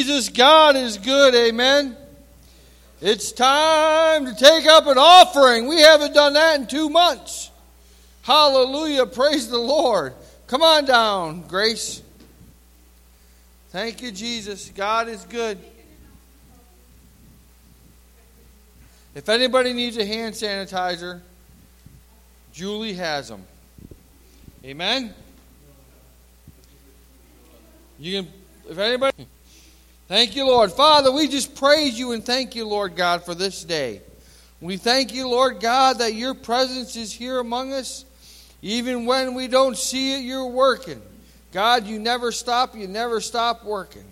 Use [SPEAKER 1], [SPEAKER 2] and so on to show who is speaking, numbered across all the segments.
[SPEAKER 1] Jesus, God is good, amen. It's time to take up an offering. We haven't done that in two months. Hallelujah, praise the Lord. Come on down, Grace. Thank you, Jesus. God is good. If anybody needs a hand sanitizer, Julie has them. Amen. You can, if anybody. Thank you, Lord. Father, we just praise you and thank you, Lord God, for this day. We thank you, Lord God, that your presence is here among us. Even when we don't see it, you're working. God, you never stop, you never stop working.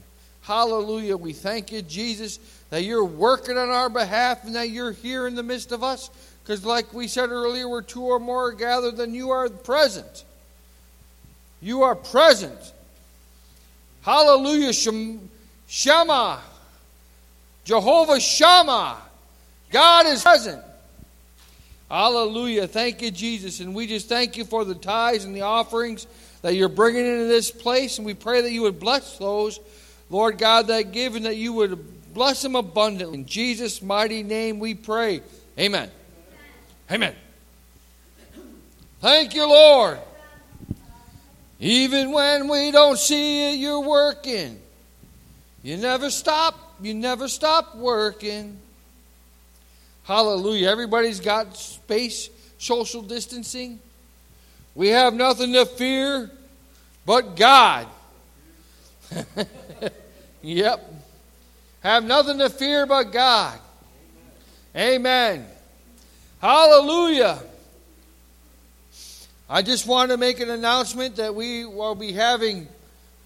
[SPEAKER 1] Hallelujah. We thank you, Jesus, that you're working on our behalf and that you're here in the midst of us. Because, like we said earlier, we're two or more gathered than you are present. You are present. Hallelujah. Shema. Jehovah Shammah. God is present. Hallelujah. Thank you, Jesus. And we just thank you for the tithes and the offerings that you're bringing into this place. And we pray that you would bless those, Lord God, that give and that you would bless them abundantly. In Jesus' mighty name we pray. Amen. Amen. Thank you, Lord. Even when we don't see it, you're working. You never stop. You never stop working. Hallelujah. Everybody's got space, social distancing. We have nothing to fear but God. yep. Have nothing to fear but God. Amen. Hallelujah. I just want to make an announcement that we will be having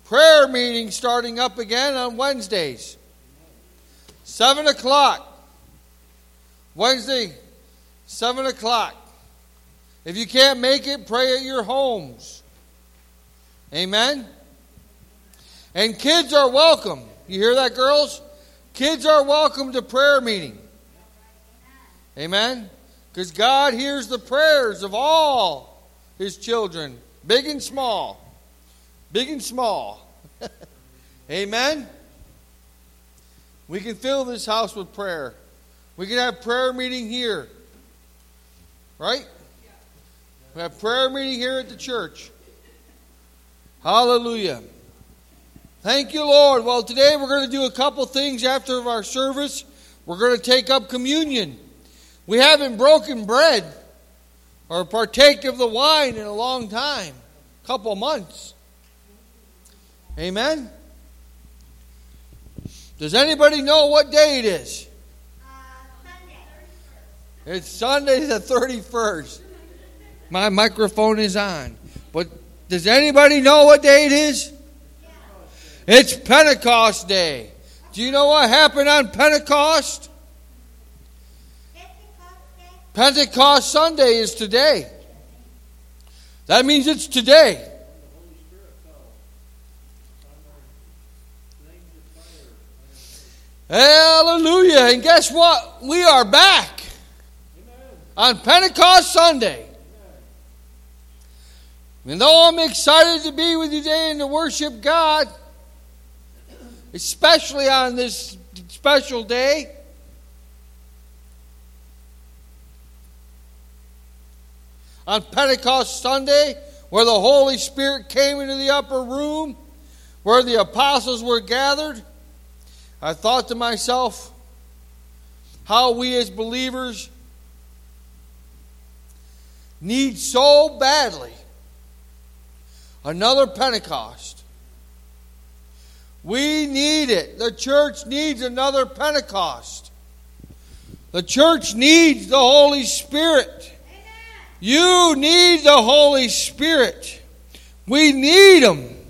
[SPEAKER 1] prayer meeting starting up again on Wednesdays. 7 o'clock. Wednesday, 7 o'clock. If you can't make it, pray at your homes. Amen? And kids are welcome. You hear that, girls? Kids are welcome to prayer meeting. Amen? Because God hears the prayers of all His children, big and small. Big and small. Amen? We can fill this house with prayer. We can have prayer meeting here. Right? We have prayer meeting here at the church. Hallelujah. Thank you, Lord. Well, today we're going to do a couple things after our service. We're going to take up communion. We haven't broken bread or partake of the wine in a long time, couple months. Amen. Does anybody know what day it is? Uh, it's Sunday the 31st. My microphone is on. But does anybody know what day it is? It's Pentecost Day. Do you know what happened on Pentecost? Pentecost Sunday is today. That means it's today. Hallelujah. And guess what? We are back on Pentecost Sunday. And though I'm excited to be with you today and to worship God, especially on this special day, on Pentecost Sunday, where the Holy Spirit came into the upper room, where the apostles were gathered, I thought to myself how we as believers need so badly another Pentecost. We need it. The church needs another Pentecost. The church needs the Holy Spirit. You need the Holy Spirit. We need Him.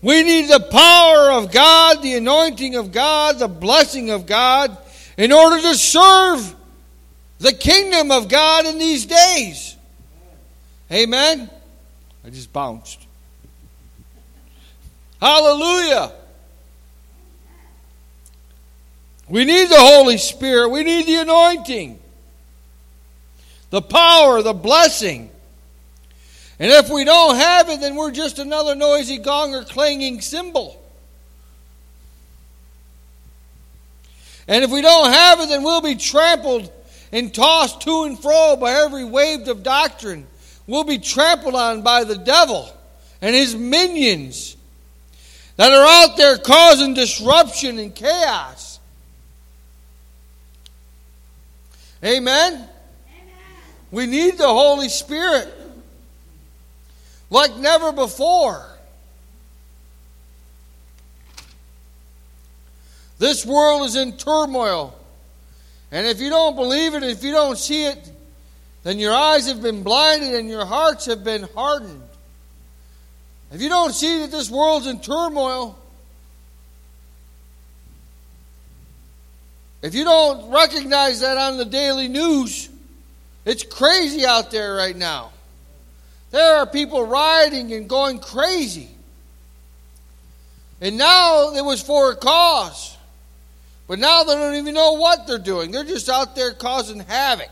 [SPEAKER 1] We need the power of God, the anointing of God, the blessing of God in order to serve the kingdom of God in these days. Amen. I just bounced. Hallelujah. We need the Holy Spirit. We need the anointing, the power, the blessing. And if we don't have it, then we're just another noisy gong or clanging cymbal. And if we don't have it, then we'll be trampled and tossed to and fro by every wave of doctrine. We'll be trampled on by the devil and his minions that are out there causing disruption and chaos. Amen? Amen? We need the Holy Spirit like never before. This world is in turmoil. And if you don't believe it, if you don't see it, then your eyes have been blinded and your hearts have been hardened. If you don't see that this world's in turmoil, if you don't recognize that on the daily news, it's crazy out there right now. There are people rioting and going crazy. And now it was for a cause. But now they don't even know what they're doing. They're just out there causing havoc.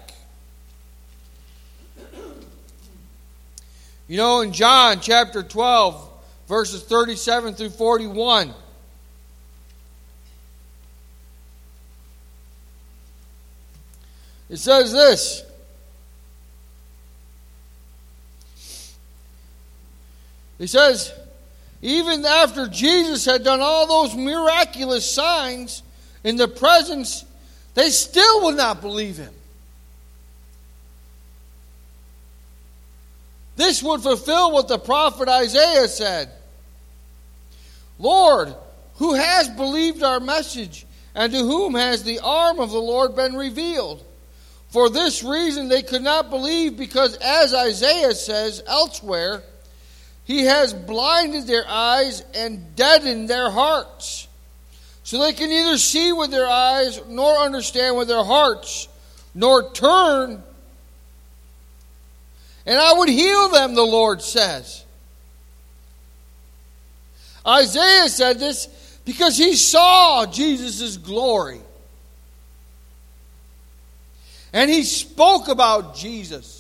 [SPEAKER 1] You know, in John chapter 12, verses 37 through 41, it says this. He says, even after Jesus had done all those miraculous signs in the presence, they still would not believe him. This would fulfill what the prophet Isaiah said Lord, who has believed our message, and to whom has the arm of the Lord been revealed? For this reason they could not believe, because as Isaiah says elsewhere, he has blinded their eyes and deadened their hearts. So they can neither see with their eyes, nor understand with their hearts, nor turn and I would heal them, the Lord says. Isaiah said this because he saw Jesus' glory. And he spoke about Jesus.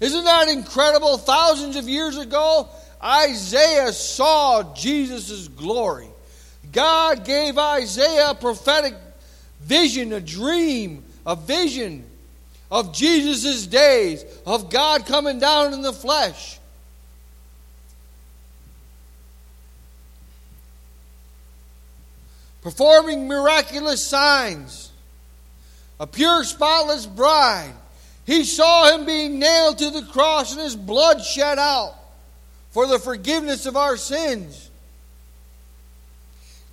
[SPEAKER 1] Isn't that incredible? Thousands of years ago, Isaiah saw Jesus' glory. God gave Isaiah a prophetic vision, a dream, a vision of Jesus' days, of God coming down in the flesh. Performing miraculous signs, a pure, spotless bride. He saw him being nailed to the cross and his blood shed out for the forgiveness of our sins.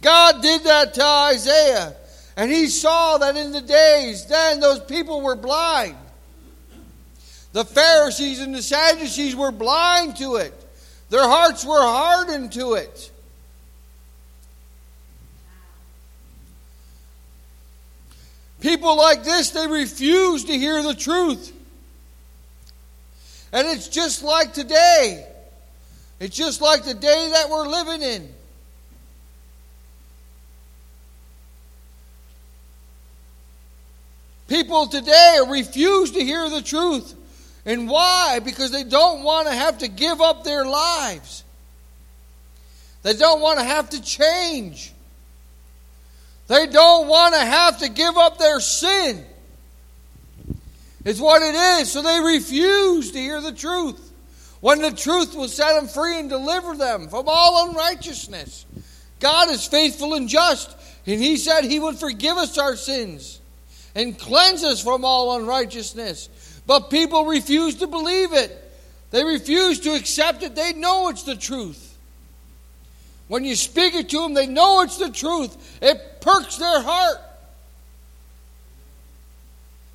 [SPEAKER 1] God did that to Isaiah. And he saw that in the days then those people were blind. The Pharisees and the Sadducees were blind to it. Their hearts were hardened to it. People like this, they refuse to hear the truth. And it's just like today. It's just like the day that we're living in. People today refuse to hear the truth. And why? Because they don't want to have to give up their lives. They don't want to have to change. They don't want to have to give up their sin. It's what it is. So they refuse to hear the truth. When the truth will set them free and deliver them from all unrighteousness. God is faithful and just. And He said He would forgive us our sins and cleanse us from all unrighteousness. But people refuse to believe it. They refuse to accept it. They know it's the truth. When you speak it to them, they know it's the truth. It perks their heart.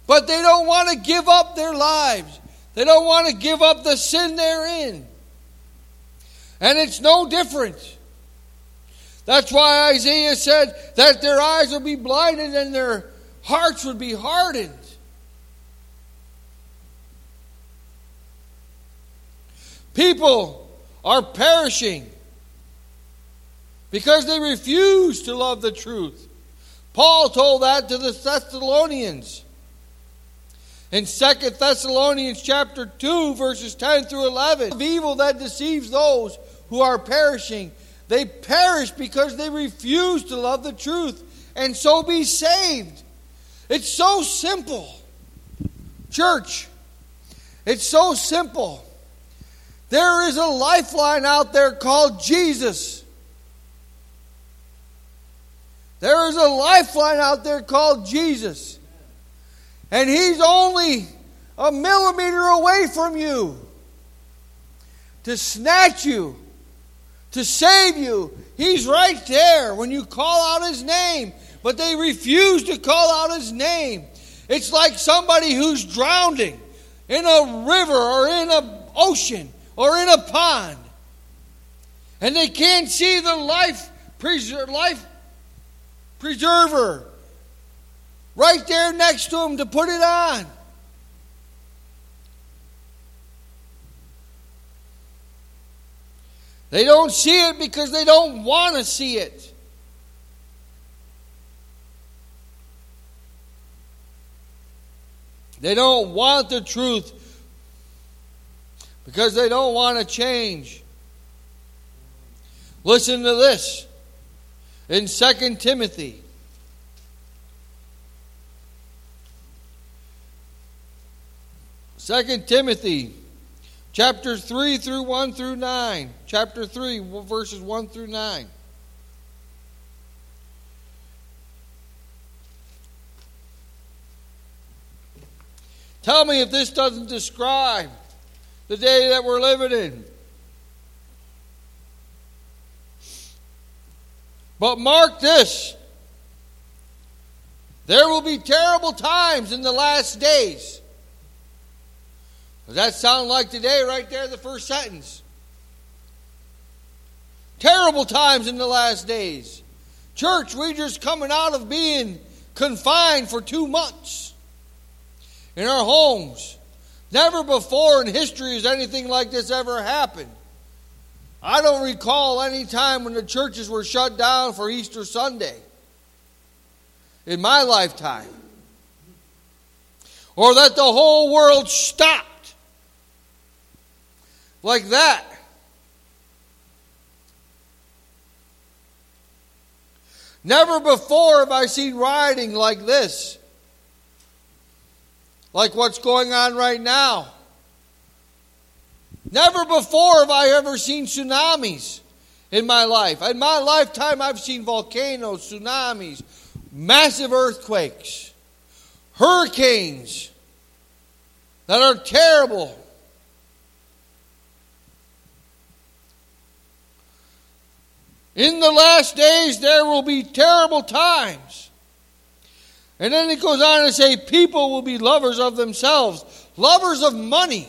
[SPEAKER 1] But they don't want to give up their lives. They don't want to give up the sin they're in. And it's no different. That's why Isaiah said that their eyes will be blinded and their hearts would be hardened. People are perishing because they refuse to love the truth. Paul told that to the Thessalonians. In 2 Thessalonians chapter 2 verses 10 through 11, of evil that deceives those who are perishing. They perish because they refuse to love the truth and so be saved. It's so simple. Church, it's so simple. There is a lifeline out there called Jesus. There is a lifeline out there called Jesus. And He's only a millimeter away from you to snatch you, to save you. He's right there when you call out His name, but they refuse to call out His name. It's like somebody who's drowning in a river or in an ocean or in a pond, and they can't see the life, life preserver right there next to him to put it on. They don't see it because they don't want to see it. They don't want the truth because they don't want to change. Listen to this in 2 Timothy. Second Timothy chapter 3 through 1 through 9. Chapter 3, verses 1 through 9. Tell me if this doesn't describe the day that we're living in. But mark this there will be terrible times in the last days. Does that sound like today, right there, the first sentence? Terrible times in the last days. Church, we're just coming out of being confined for two months in our homes. Never before in history has anything like this ever happened. I don't recall any time when the churches were shut down for Easter Sunday in my lifetime. Or that the whole world stopped like that. Never before have I seen rioting like this like what's going on right now. Never before have I ever seen tsunamis in my life. In my lifetime, I've seen volcanoes, tsunamis, massive earthquakes, hurricanes that are terrible. In the last days, there will be terrible times. And then it goes on to say, people will be lovers of themselves, lovers of money,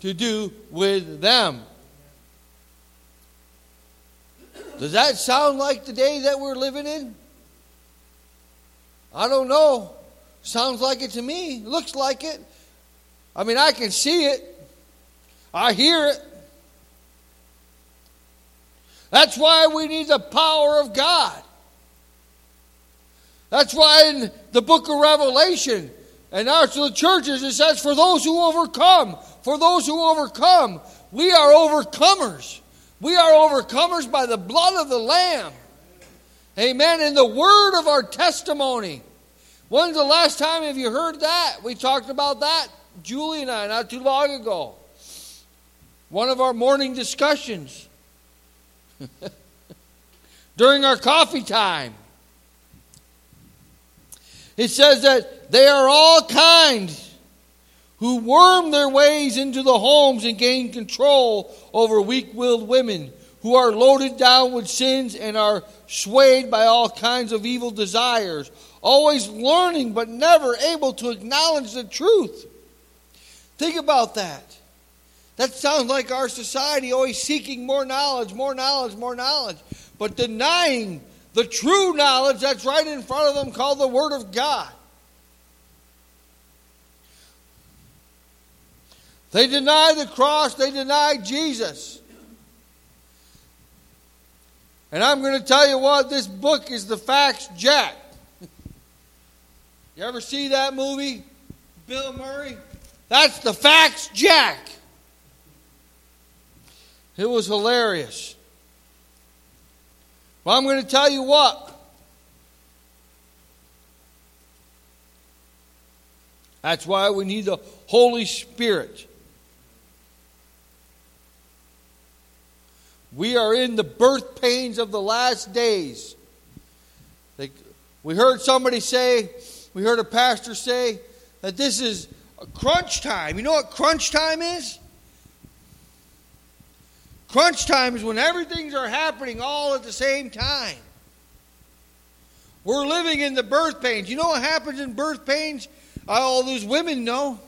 [SPEAKER 1] to do with them. Does that sound like the day that we're living in? I don't know. Sounds like it to me. Looks like it. I mean, I can see it. I hear it. That's why we need the power of God. That's why in the book of Revelation and now to the churches it says, For those who overcome, for those who overcome, we are overcomers. We are overcomers by the blood of the Lamb. Amen. In the word of our testimony. When's the last time have you heard that? We talked about that, Julie and I, not too long ago. One of our morning discussions. During our coffee time. It says that they are all kind who worm their ways into the homes and gain control over weak willed women who are loaded down with sins and are swayed by all kinds of evil desires, always learning but never able to acknowledge the truth. Think about that. That sounds like our society always seeking more knowledge, more knowledge, more knowledge, but denying the true knowledge that's right in front of them called the Word of God. They deny the cross, they deny Jesus. And I'm going to tell you what, this book is the facts jack. you ever see that movie, Bill Murray? That's the facts jack. It was hilarious. Well, I'm going to tell you what. That's why we need the Holy Spirit. We are in the birth pains of the last days. They, we heard somebody say, we heard a pastor say that this is crunch time. You know what crunch time is? Crunch time is when everything's are happening all at the same time. We're living in the birth pains. You know what happens in birth pains? All those women know.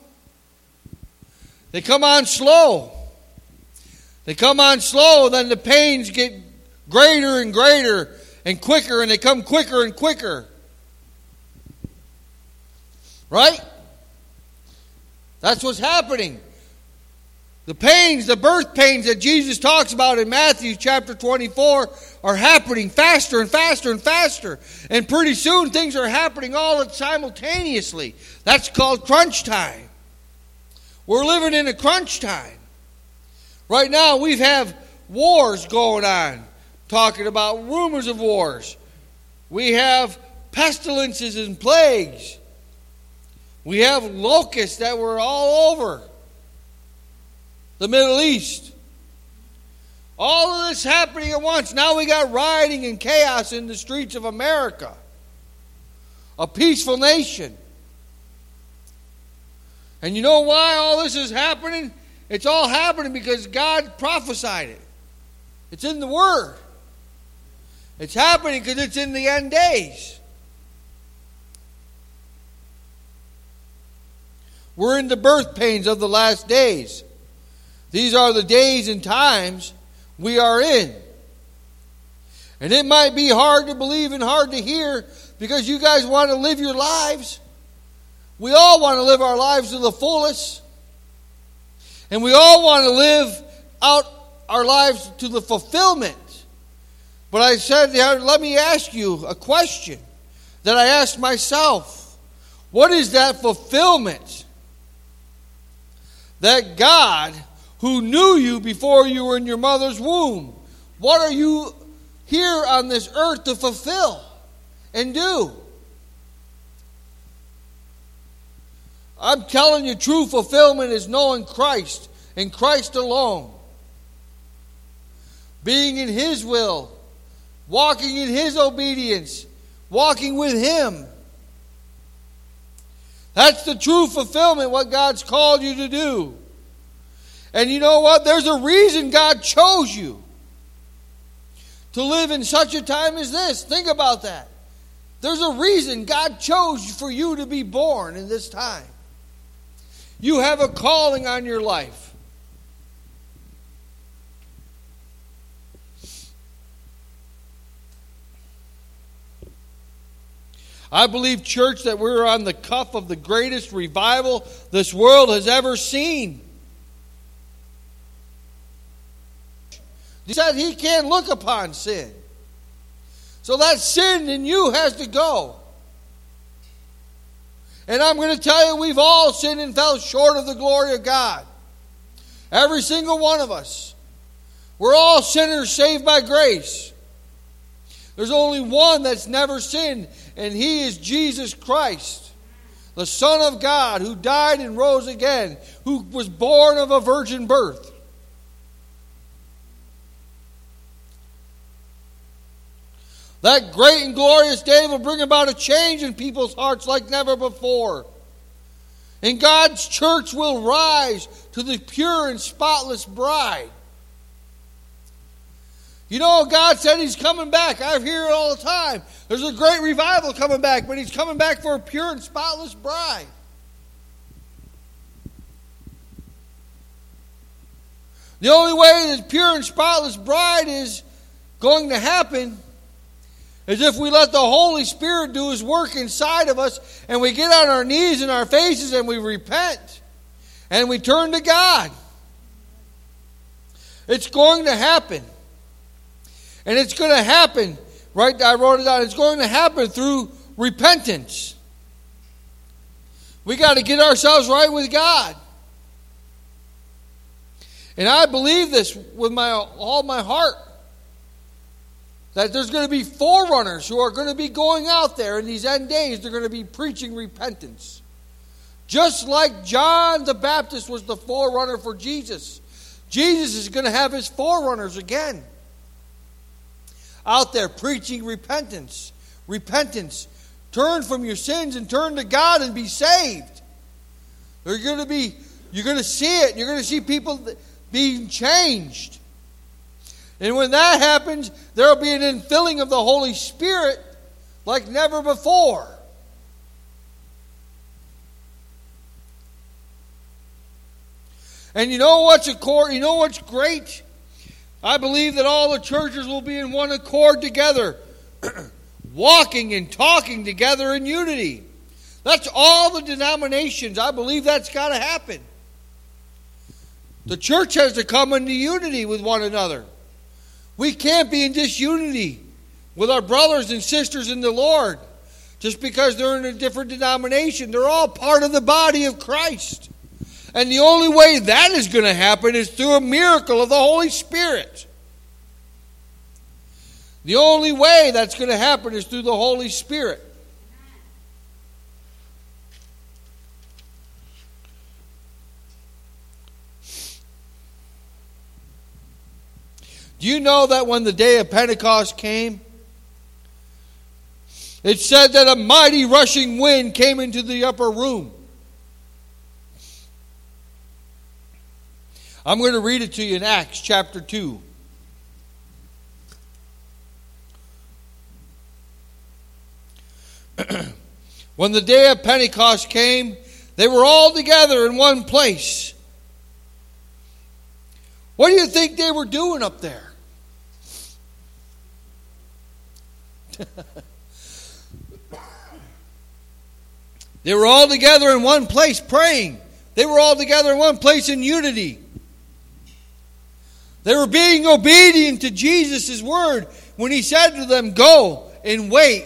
[SPEAKER 1] They come on slow. They come on slow, then the pains get greater and greater and quicker, and they come quicker and quicker. Right? That's what's happening. The pains, the birth pains that Jesus talks about in Matthew chapter 24 are happening faster and faster and faster. And pretty soon things are happening all simultaneously. That's called crunch time. We're living in a crunch time. Right now, we have wars going on, talking about rumors of wars. We have pestilences and plagues. We have locusts that were all over the Middle East. All of this happening at once. Now we got rioting and chaos in the streets of America, a peaceful nation. And you know why all this is happening? It's all happening because God prophesied it. It's in the Word. It's happening because it's in the end days. We're in the birth pains of the last days. These are the days and times we are in. And it might be hard to believe and hard to hear because you guys want to live your lives. We all want to live our lives to the fullest. And we all want to live out our lives to the fulfillment. But I said, let me ask you a question that I asked myself. What is that fulfillment? That God, who knew you before you were in your mother's womb, what are you here on this earth to fulfill and do? I'm telling you, true fulfillment is knowing Christ and Christ alone. Being in His will, walking in His obedience, walking with Him. That's the true fulfillment, what God's called you to do. And you know what? There's a reason God chose you to live in such a time as this. Think about that. There's a reason God chose for you to be born in this time. You have a calling on your life. I believe, church, that we're on the cuff of the greatest revival this world has ever seen. He said he can't look upon sin. So that sin in you has to go. And I'm going to tell you, we've all sinned and fell short of the glory of God. Every single one of us. We're all sinners saved by grace. There's only one that's never sinned, and he is Jesus Christ, the Son of God, who died and rose again, who was born of a virgin birth. That great and glorious day will bring about a change in people's hearts like never before. And God's church will rise to the pure and spotless bride. You know, God said He's coming back. I hear it all the time. There's a great revival coming back, but He's coming back for a pure and spotless bride. The only way this pure and spotless bride is going to happen is if we let the Holy Spirit do His work inside of us and we get on our knees and our faces and we repent and we turn to God. It's going to happen. And it's going to happen, right? I wrote it down. It's going to happen through repentance. We got to get ourselves right with God. And I believe this with my all my heart. That there's going to be forerunners who are going to be going out there in these end days. They're going to be preaching repentance. Just like John the Baptist was the forerunner for Jesus. Jesus is going to have his forerunners again. Out there preaching repentance. Repentance. Turn from your sins and turn to God and be saved. You're going to be you're going to see it. You're going to see people being changed. And when that happens, there will be an infilling of the Holy Spirit like never before. And you know what's you know what's great? I believe that all the churches will be in one accord together, walking and talking together in unity. That's all the denominations. I believe that's got to happen. The church has to come into unity with one another. We can't be in disunity with our brothers and sisters in the Lord just because they're in a different denomination. They're all part of the body of Christ. And the only way that is going to happen is through a miracle of the Holy Spirit. The only way that's going to happen is through the Holy Spirit. Do you know that when the day of Pentecost came, it said that a mighty rushing wind came into the upper room? I'm going to read it to you in Acts chapter 2. when the day of Pentecost came, they were all together in one place. What do you think they were doing up there? they were all together in one place praying. They were all together in one place in unity. They were being obedient to Jesus' word when he said to them, Go and wait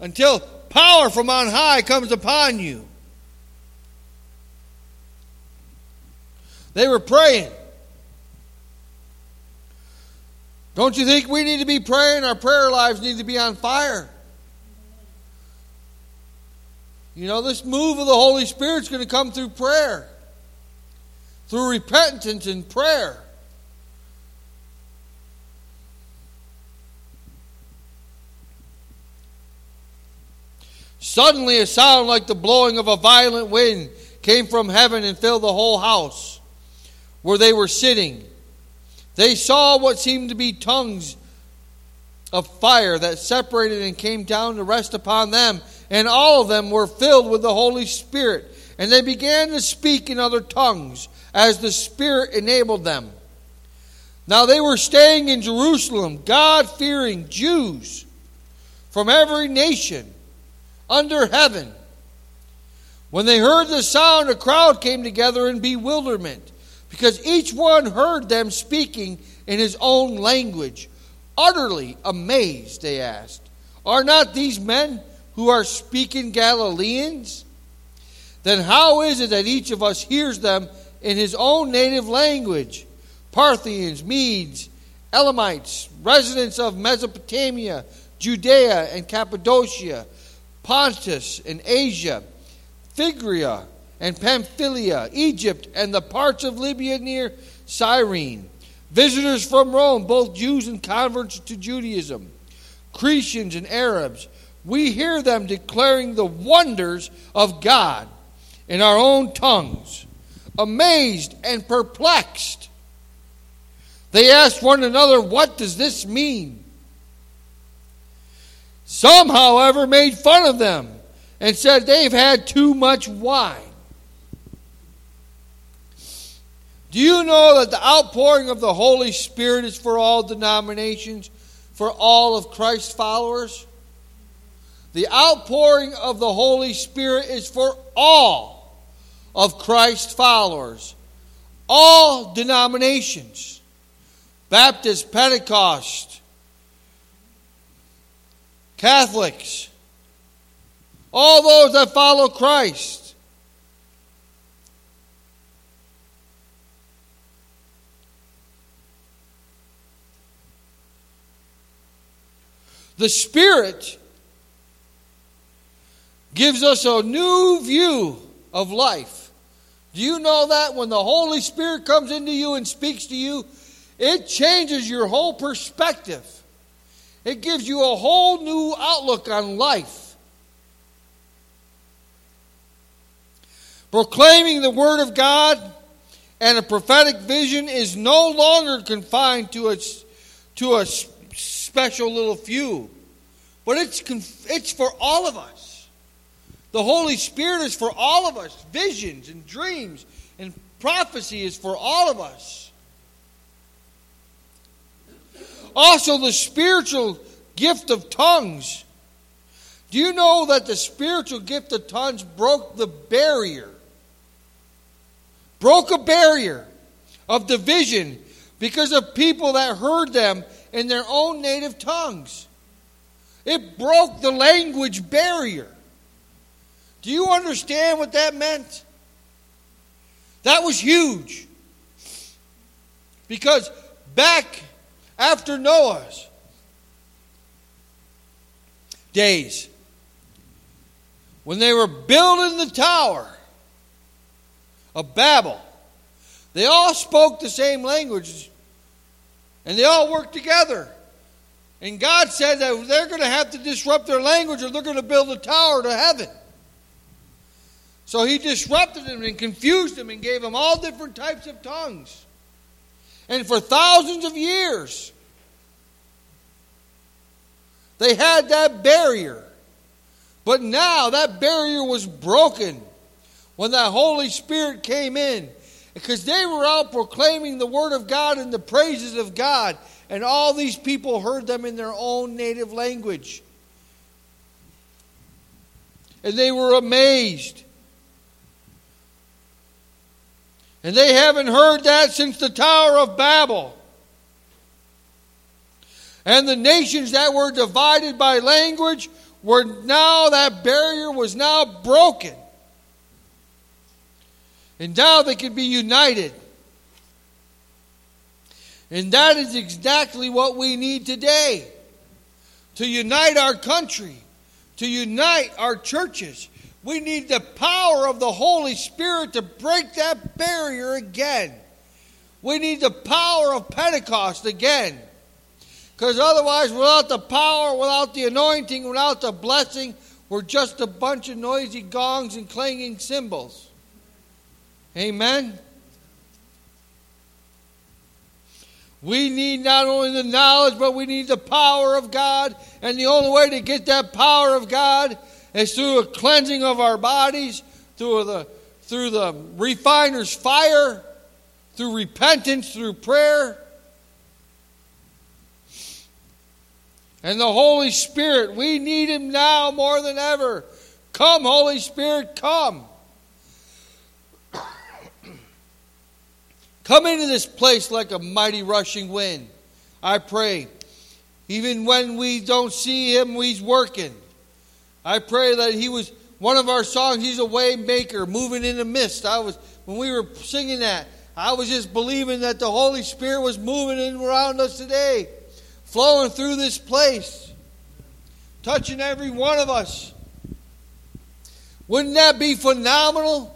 [SPEAKER 1] until power from on high comes upon you. They were praying. Don't you think we need to be praying? Our prayer lives need to be on fire. You know, this move of the Holy Spirit is going to come through prayer, through repentance and prayer. Suddenly, a sound like the blowing of a violent wind came from heaven and filled the whole house where they were sitting. They saw what seemed to be tongues of fire that separated and came down to rest upon them, and all of them were filled with the Holy Spirit. And they began to speak in other tongues as the Spirit enabled them. Now they were staying in Jerusalem, God fearing Jews from every nation under heaven. When they heard the sound, a crowd came together in bewilderment because each one heard them speaking in his own language. Utterly amazed, they asked, Are not these men who are speaking Galileans? Then how is it that each of us hears them in his own native language? Parthians, Medes, Elamites, residents of Mesopotamia, Judea and Cappadocia, Pontus and Asia, Phrygia and Pamphylia, Egypt, and the parts of Libya near Cyrene. Visitors from Rome, both Jews and converts to Judaism, Cretians and Arabs. We hear them declaring the wonders of God in our own tongues, amazed and perplexed. They asked one another, What does this mean? Some, however, made fun of them and said they've had too much wine. Do you know that the outpouring of the Holy Spirit is for all denominations, for all of Christ's followers? The outpouring of the Holy Spirit is for all of Christ's followers, all denominations Baptist, Pentecost, Catholics, all those that follow Christ. The Spirit gives us a new view of life. Do you know that when the Holy Spirit comes into you and speaks to you, it changes your whole perspective? It gives you a whole new outlook on life. Proclaiming the Word of God and a prophetic vision is no longer confined to a, to a special little few, but it's, it's for all of us. The Holy Spirit is for all of us. Visions and dreams and prophecy is for all of us. Also, the spiritual gift of tongues. Do you know that the spiritual gift of tongues broke the barrier? Broke a barrier of division because of people that heard them in their own native tongues. It broke the language barrier. Do you understand what that meant? That was huge. Because back after Noah's days, when they were building the tower of Babel, they all spoke the same language and they all worked together. And God said that they're going to have to disrupt their language or they're going to build a tower to heaven. So he disrupted them and confused them and gave them all different types of tongues. And for thousands of years, they had that barrier. But now that barrier was broken when that Holy Spirit came in. Because they were out proclaiming the Word of God and the praises of God. And all these people heard them in their own native language. And they were amazed. And they haven't heard that since the Tower of Babel. And the nations that were divided by language were now, that barrier was now broken. And now they can be united. And that is exactly what we need today to unite our country, to unite our churches, we need the power of the Holy Spirit to break that barrier again. We need the power of Pentecost again. Because otherwise, without the power, without the anointing, without the blessing, we're just a bunch of noisy gongs and clanging cymbals. Amen? We need not only the knowledge, but we need the power of God. And the only way to get that power of God is through a cleansing of our bodies, through the, through the refiner's fire, through repentance, through prayer. And the Holy Spirit, we need Him now more than ever. Come, Holy Spirit, come. Come into this place like a mighty rushing wind. I pray. Even when we don't see Him, He's working. I pray that he was one of our songs. He's a way maker, moving in the mist. I was when we were singing that. I was just believing that the Holy Spirit was moving in around us today, flowing through this place, touching every one of us. Wouldn't that be phenomenal?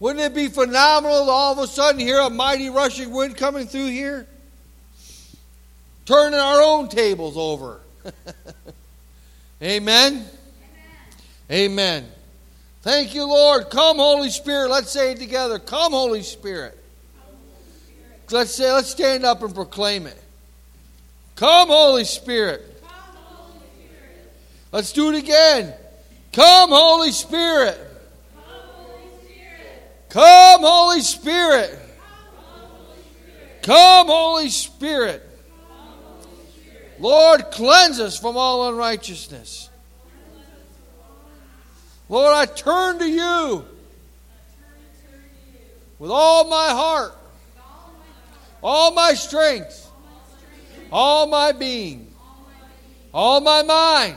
[SPEAKER 1] Wouldn't it be phenomenal to all of a sudden hear a mighty rushing wind coming through here? Turning our own tables over. Amen? Amen. Amen. Thank you, Lord. Come, Holy Spirit. Let's say it together. Come, Holy Spirit. Let's say, let's stand up and proclaim it. Come, Holy Spirit. Let's do it again. Come, Holy Spirit. Come, Holy Spirit. Come, Holy Spirit. Lord, cleanse us from all unrighteousness. Lord, I turn to you with all my heart, all my strength, all my being, all my mind,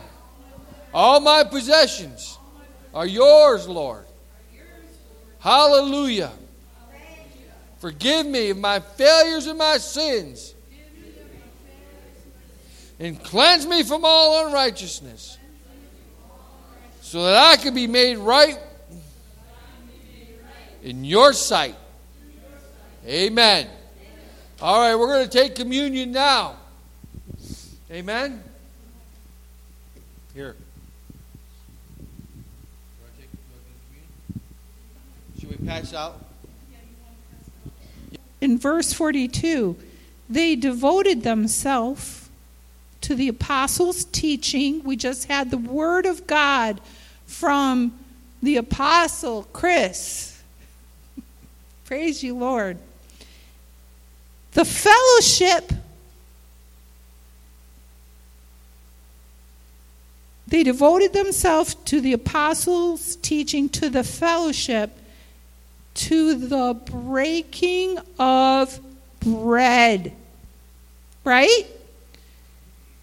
[SPEAKER 1] all my possessions are yours, Lord. Hallelujah. Forgive me of my failures and my sins. And cleanse me from all unrighteousness. So that I can be made right in your sight. Amen. All right, we're going to take communion now. Amen. Here. Should we out?
[SPEAKER 2] In verse 42, they devoted themselves to the apostles' teaching. We just had the word of God from the apostle Chris. Praise you, Lord. The fellowship They devoted themselves to the apostles' teaching, to the fellowship, to the breaking of bread. Right?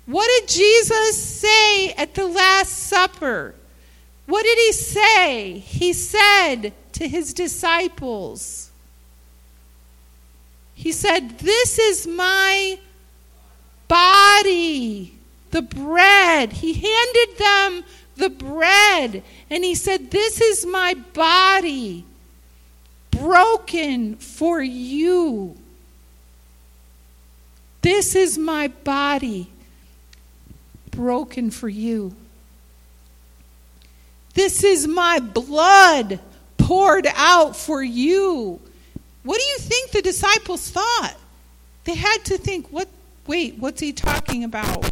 [SPEAKER 2] What did Jesus say at the Last Supper? What did he say? He said to his disciples, He said, This is my body the bread. He handed them the bread and he said, This is my body broken for you. This is my body broken for you. This is my blood poured out for you. What do you think the disciples thought? They had to think, what wait, what's he talking about?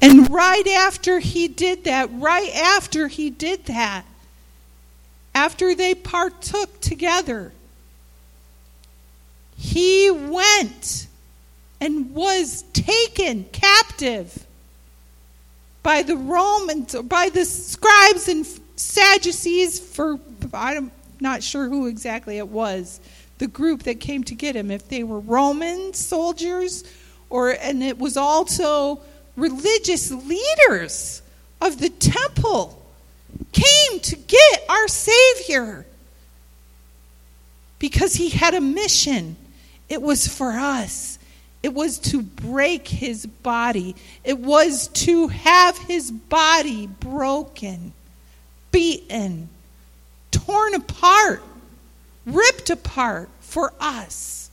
[SPEAKER 2] And right after he did that, right after he did that, after they partook together, he went and was taken captive by the Romans, by the scribes and Sadducees for, I'm not sure who exactly it was, the group that came to get him. If they were Roman soldiers, or, and it was also religious leaders of the temple came to get our Savior because he had a mission. It was for us. It was to break his body. It was to have his body broken, beaten, torn apart, ripped apart for us.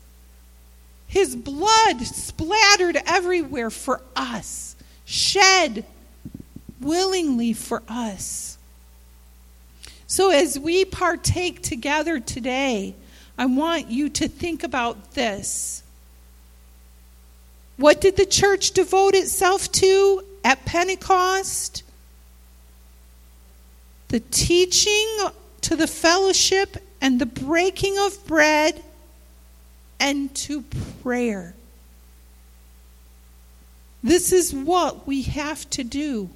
[SPEAKER 2] His blood splattered everywhere for us shed willingly for us. So, as we partake together today, I want you to think about this. What did the church devote itself to at Pentecost? The teaching to the fellowship and the breaking of bread and to prayer. This is what we have to do.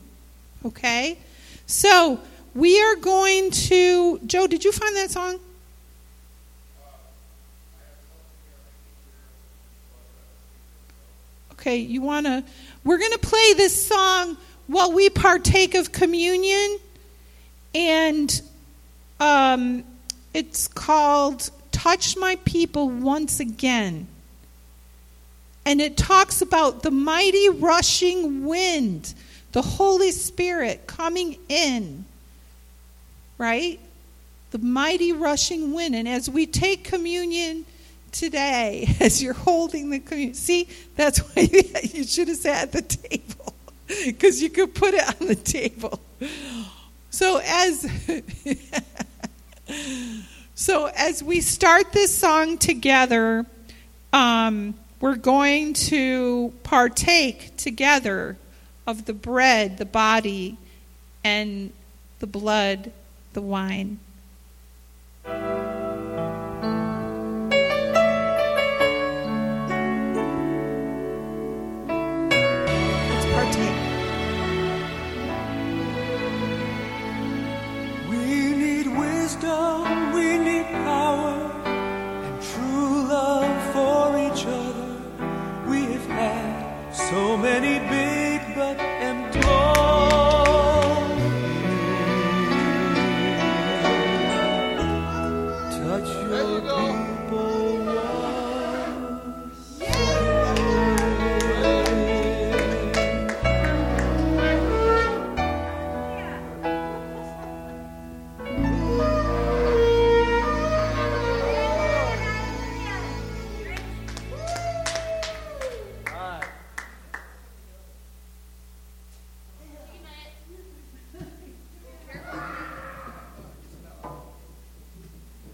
[SPEAKER 2] Okay? So, we are going to. Joe, did you find that song? Okay, you want to. We're going to play this song while we partake of communion. And um, it's called Touch My People Once Again. And it talks about the mighty rushing wind, the Holy Spirit coming in, right? The mighty rushing wind. And as we take communion today, as you're holding the communion, see, that's why you should have sat at the table, because you could put it on the table. So as. so as we start this song together, um, we're going to partake together of the bread, the body, and the blood, the wine. Let's partake.
[SPEAKER 3] We need wisdom.